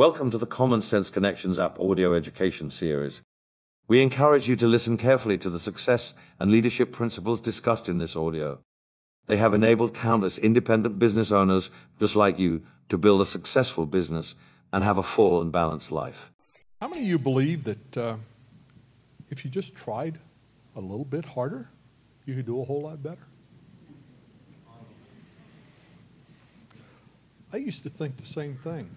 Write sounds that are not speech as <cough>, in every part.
Welcome to the Common Sense Connections app audio education series. We encourage you to listen carefully to the success and leadership principles discussed in this audio. They have enabled countless independent business owners just like you to build a successful business and have a full and balanced life. How many of you believe that uh, if you just tried a little bit harder, you could do a whole lot better? I used to think the same thing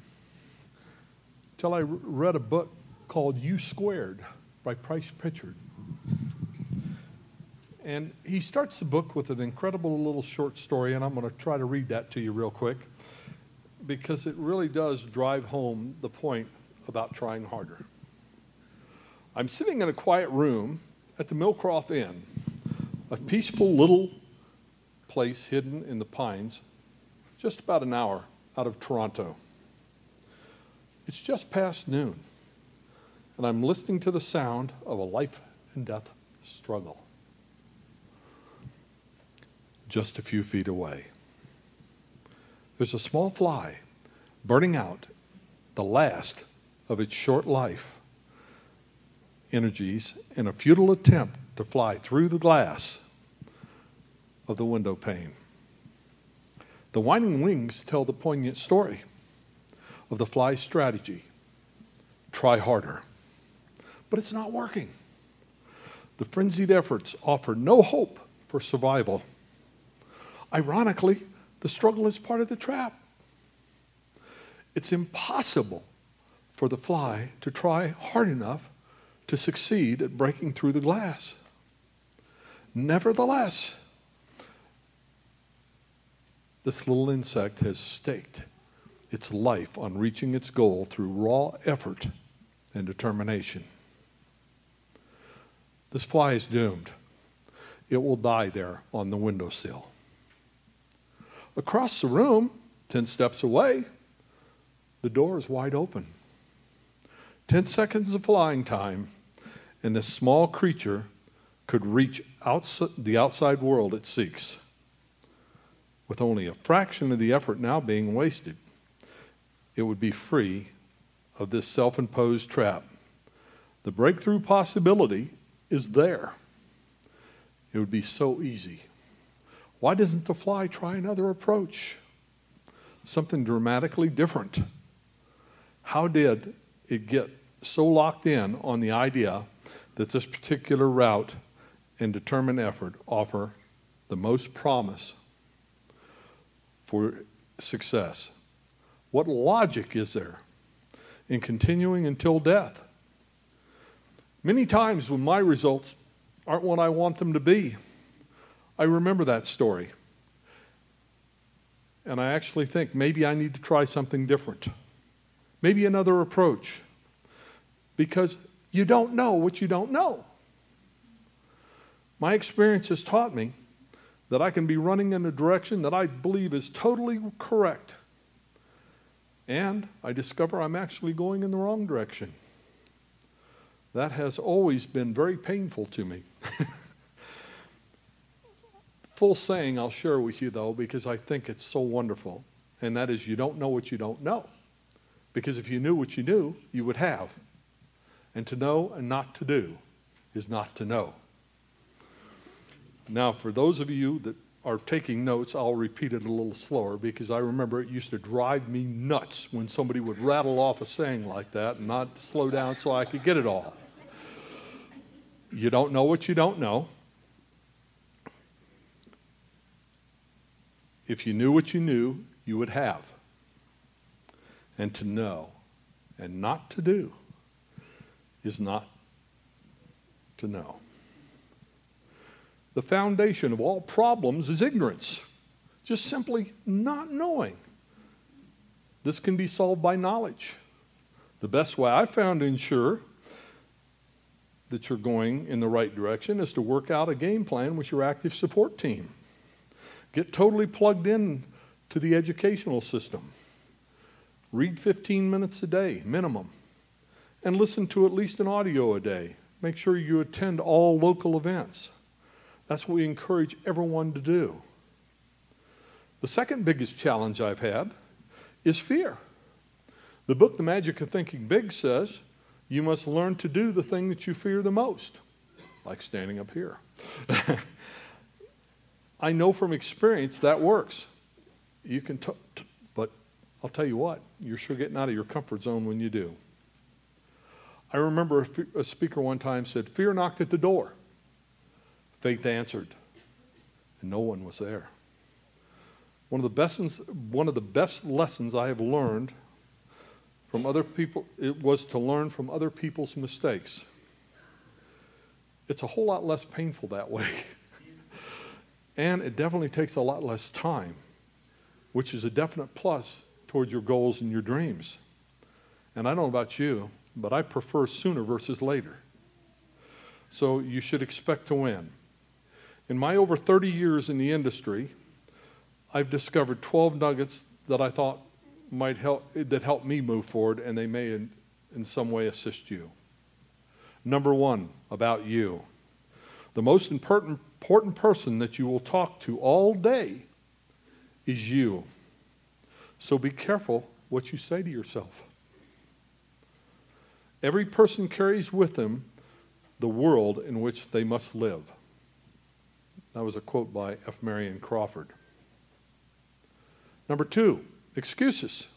till I read a book called U Squared by Price Pritchett. And he starts the book with an incredible little short story, and I'm going to try to read that to you real quick because it really does drive home the point about trying harder. I'm sitting in a quiet room at the Millcroft Inn, a peaceful little place hidden in the pines, just about an hour out of Toronto. It's just past noon, and I'm listening to the sound of a life and death struggle. Just a few feet away, there's a small fly burning out the last of its short life energies in a futile attempt to fly through the glass of the window pane. The winding wings tell the poignant story of the fly strategy try harder. But it's not working. The frenzied efforts offer no hope for survival. Ironically, the struggle is part of the trap. It's impossible for the fly to try hard enough to succeed at breaking through the glass. Nevertheless, this little insect has staked its life on reaching its goal through raw effort and determination. This fly is doomed. It will die there on the windowsill. Across the room, 10 steps away, the door is wide open. 10 seconds of flying time, and this small creature could reach the outside world it seeks with only a fraction of the effort now being wasted it would be free of this self imposed trap. The breakthrough possibility is there. It would be so easy. Why doesn't the fly try another approach? Something dramatically different. How did it get so locked in on the idea that this particular route and determined effort offer the most promise for success? What logic is there in continuing until death? Many times when my results aren't what I want them to be, I remember that story. And I actually think maybe I need to try something different, maybe another approach, because you don't know what you don't know. My experience has taught me that I can be running in a direction that I believe is totally correct and I discover I'm actually going in the wrong direction. That has always been very painful to me. <laughs> Full saying I'll share with you, though, because I think it's so wonderful. And that is, you don't know what you don't know. Because if you knew what you knew, you would have. And to know and not to do is not to know. Now, for those of you that are taking notes, I'll repeat it a little slower because I remember it used to drive me nuts when somebody would rattle off a saying like that and not slow down so I could get it all. You don't know what you don't know. If you knew what you knew, you would have. And to know and not to do is not to know. The foundation of all problems is ignorance, just simply not knowing. This can be solved by knowledge. The best way I found to ensure that you're going in the right direction is to work out a game plan with your active support team. Get totally plugged in to the educational system. Read 15 minutes a day, minimum, and listen to at least an audio a day. Make sure you attend all local events. That's what we encourage everyone to do. The second biggest challenge I've had is fear. The book, The Magic of Thinking Big, says you must learn to do the thing that you fear the most, like standing up here. <laughs> I know from experience that works. You can, t- t- but I'll tell you what, you're sure getting out of your comfort zone when you do. I remember a, f- a speaker one time said, Fear knocked at the door. Faith answered, and no one was there. One of the best, one of the best lessons I have learned from other people it was to learn from other people's mistakes. It's a whole lot less painful that way. <laughs> and it definitely takes a lot less time, which is a definite plus towards your goals and your dreams. And I don't know about you, but I prefer sooner versus later. So you should expect to win. In my over 30 years in the industry, I've discovered 12 nuggets that I thought might help that help me move forward and they may in, in some way assist you. Number 1, about you. The most important, important person that you will talk to all day is you. So be careful what you say to yourself. Every person carries with them the world in which they must live. That was a quote by F. Marion Crawford. Number two, excuses.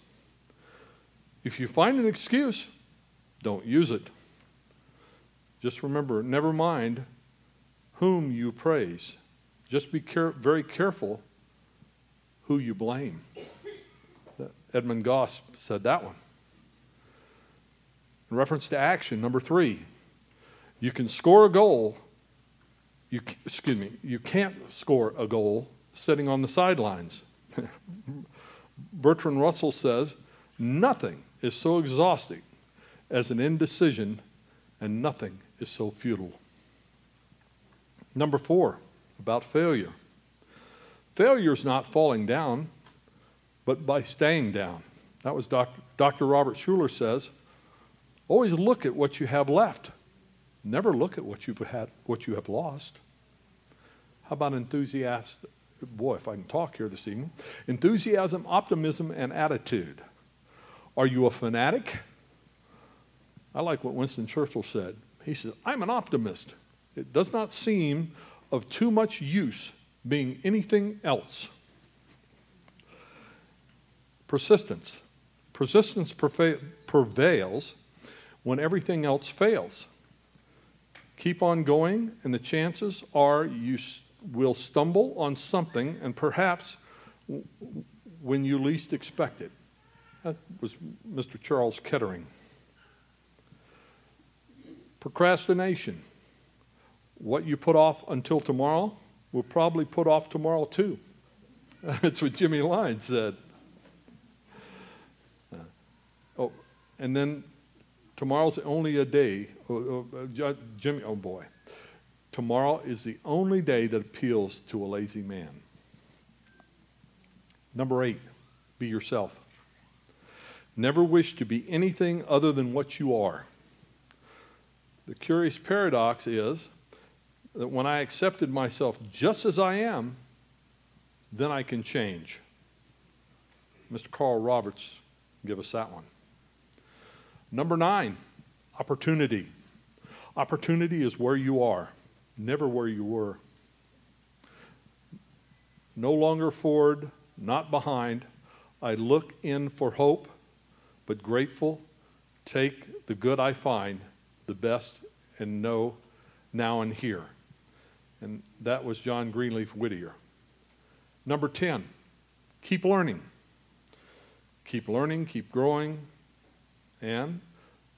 If you find an excuse, don't use it. Just remember, never mind whom you praise. Just be care- very careful who you blame. Edmund Gosse said that one. In reference to action, number three, you can score a goal. You, excuse me, you can't score a goal sitting on the sidelines. <laughs> Bertrand Russell says, Nothing is so exhausting as an indecision, and nothing is so futile. Number four, about failure. Failure is not falling down, but by staying down. That was Doc, Dr. Robert Schuller says, always look at what you have left. Never look at what you've had, what you have lost. How about enthusiasm? boy, if I can talk here this evening enthusiasm, optimism, and attitude. Are you a fanatic? I like what Winston Churchill said. He says, I'm an optimist. It does not seem of too much use being anything else. Persistence. Persistence prevails when everything else fails. Keep on going, and the chances are you will stumble on something, and perhaps when you least expect it. That was Mr. Charles Kettering. Procrastination. What you put off until tomorrow will probably put off tomorrow too. <laughs> That's what Jimmy Lyons said. Uh, oh, and then tomorrow's only a day. Oh, oh, uh, Jimmy, oh boy. Tomorrow is the only day that appeals to a lazy man. Number eight, be yourself. Never wish to be anything other than what you are. The curious paradox is that when I accepted myself just as I am, then I can change. Mr. Carl Roberts, give us that one. Number nine, opportunity. Opportunity is where you are never where you were. No longer forward, not behind. I look in for hope, but grateful. Take the good I find, the best, and know now and here. And that was John Greenleaf Whittier. Number 10, keep learning. Keep learning, keep growing, and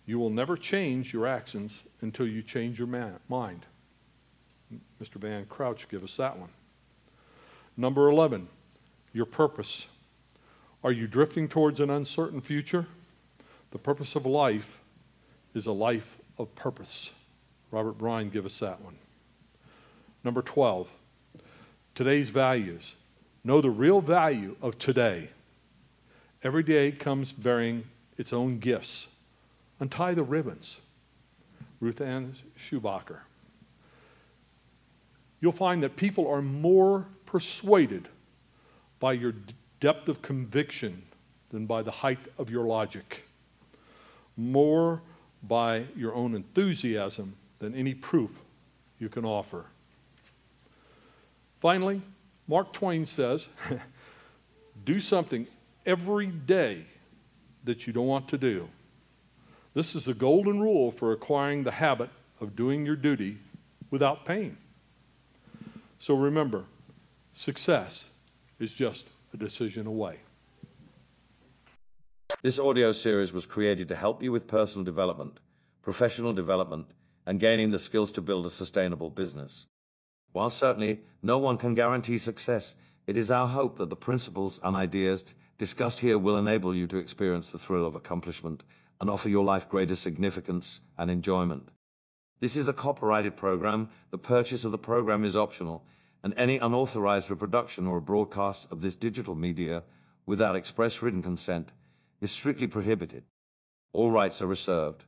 you will never change your actions until you change your mind. Mr. Van Crouch give us that one. Number 11, your purpose. Are you drifting towards an uncertain future? The purpose of life is a life of purpose. Robert Byrne give us that one. Number 12, today's values. Know the real value of today. Every day comes bearing its own gifts. Untie the ribbons. Ruth Ann Schabacker you'll find that people are more persuaded by your depth of conviction than by the height of your logic. more by your own enthusiasm than any proof you can offer. Finally, Mark Twain says, <laughs> Do something every day that you don't want to do. This is the golden rule for acquiring the habit of doing your duty without pain. So remember, success is just a decision away. This audio series was created to help you with personal development, professional development, and gaining the skills to build a sustainable business. While certainly no one can guarantee success, it is our hope that the principles and ideas discussed here will enable you to experience the thrill of accomplishment and offer your life greater significance and enjoyment. This is a copyrighted program. The purchase of the program is optional, and any unauthorized reproduction or broadcast of this digital media without express written consent is strictly prohibited. All rights are reserved.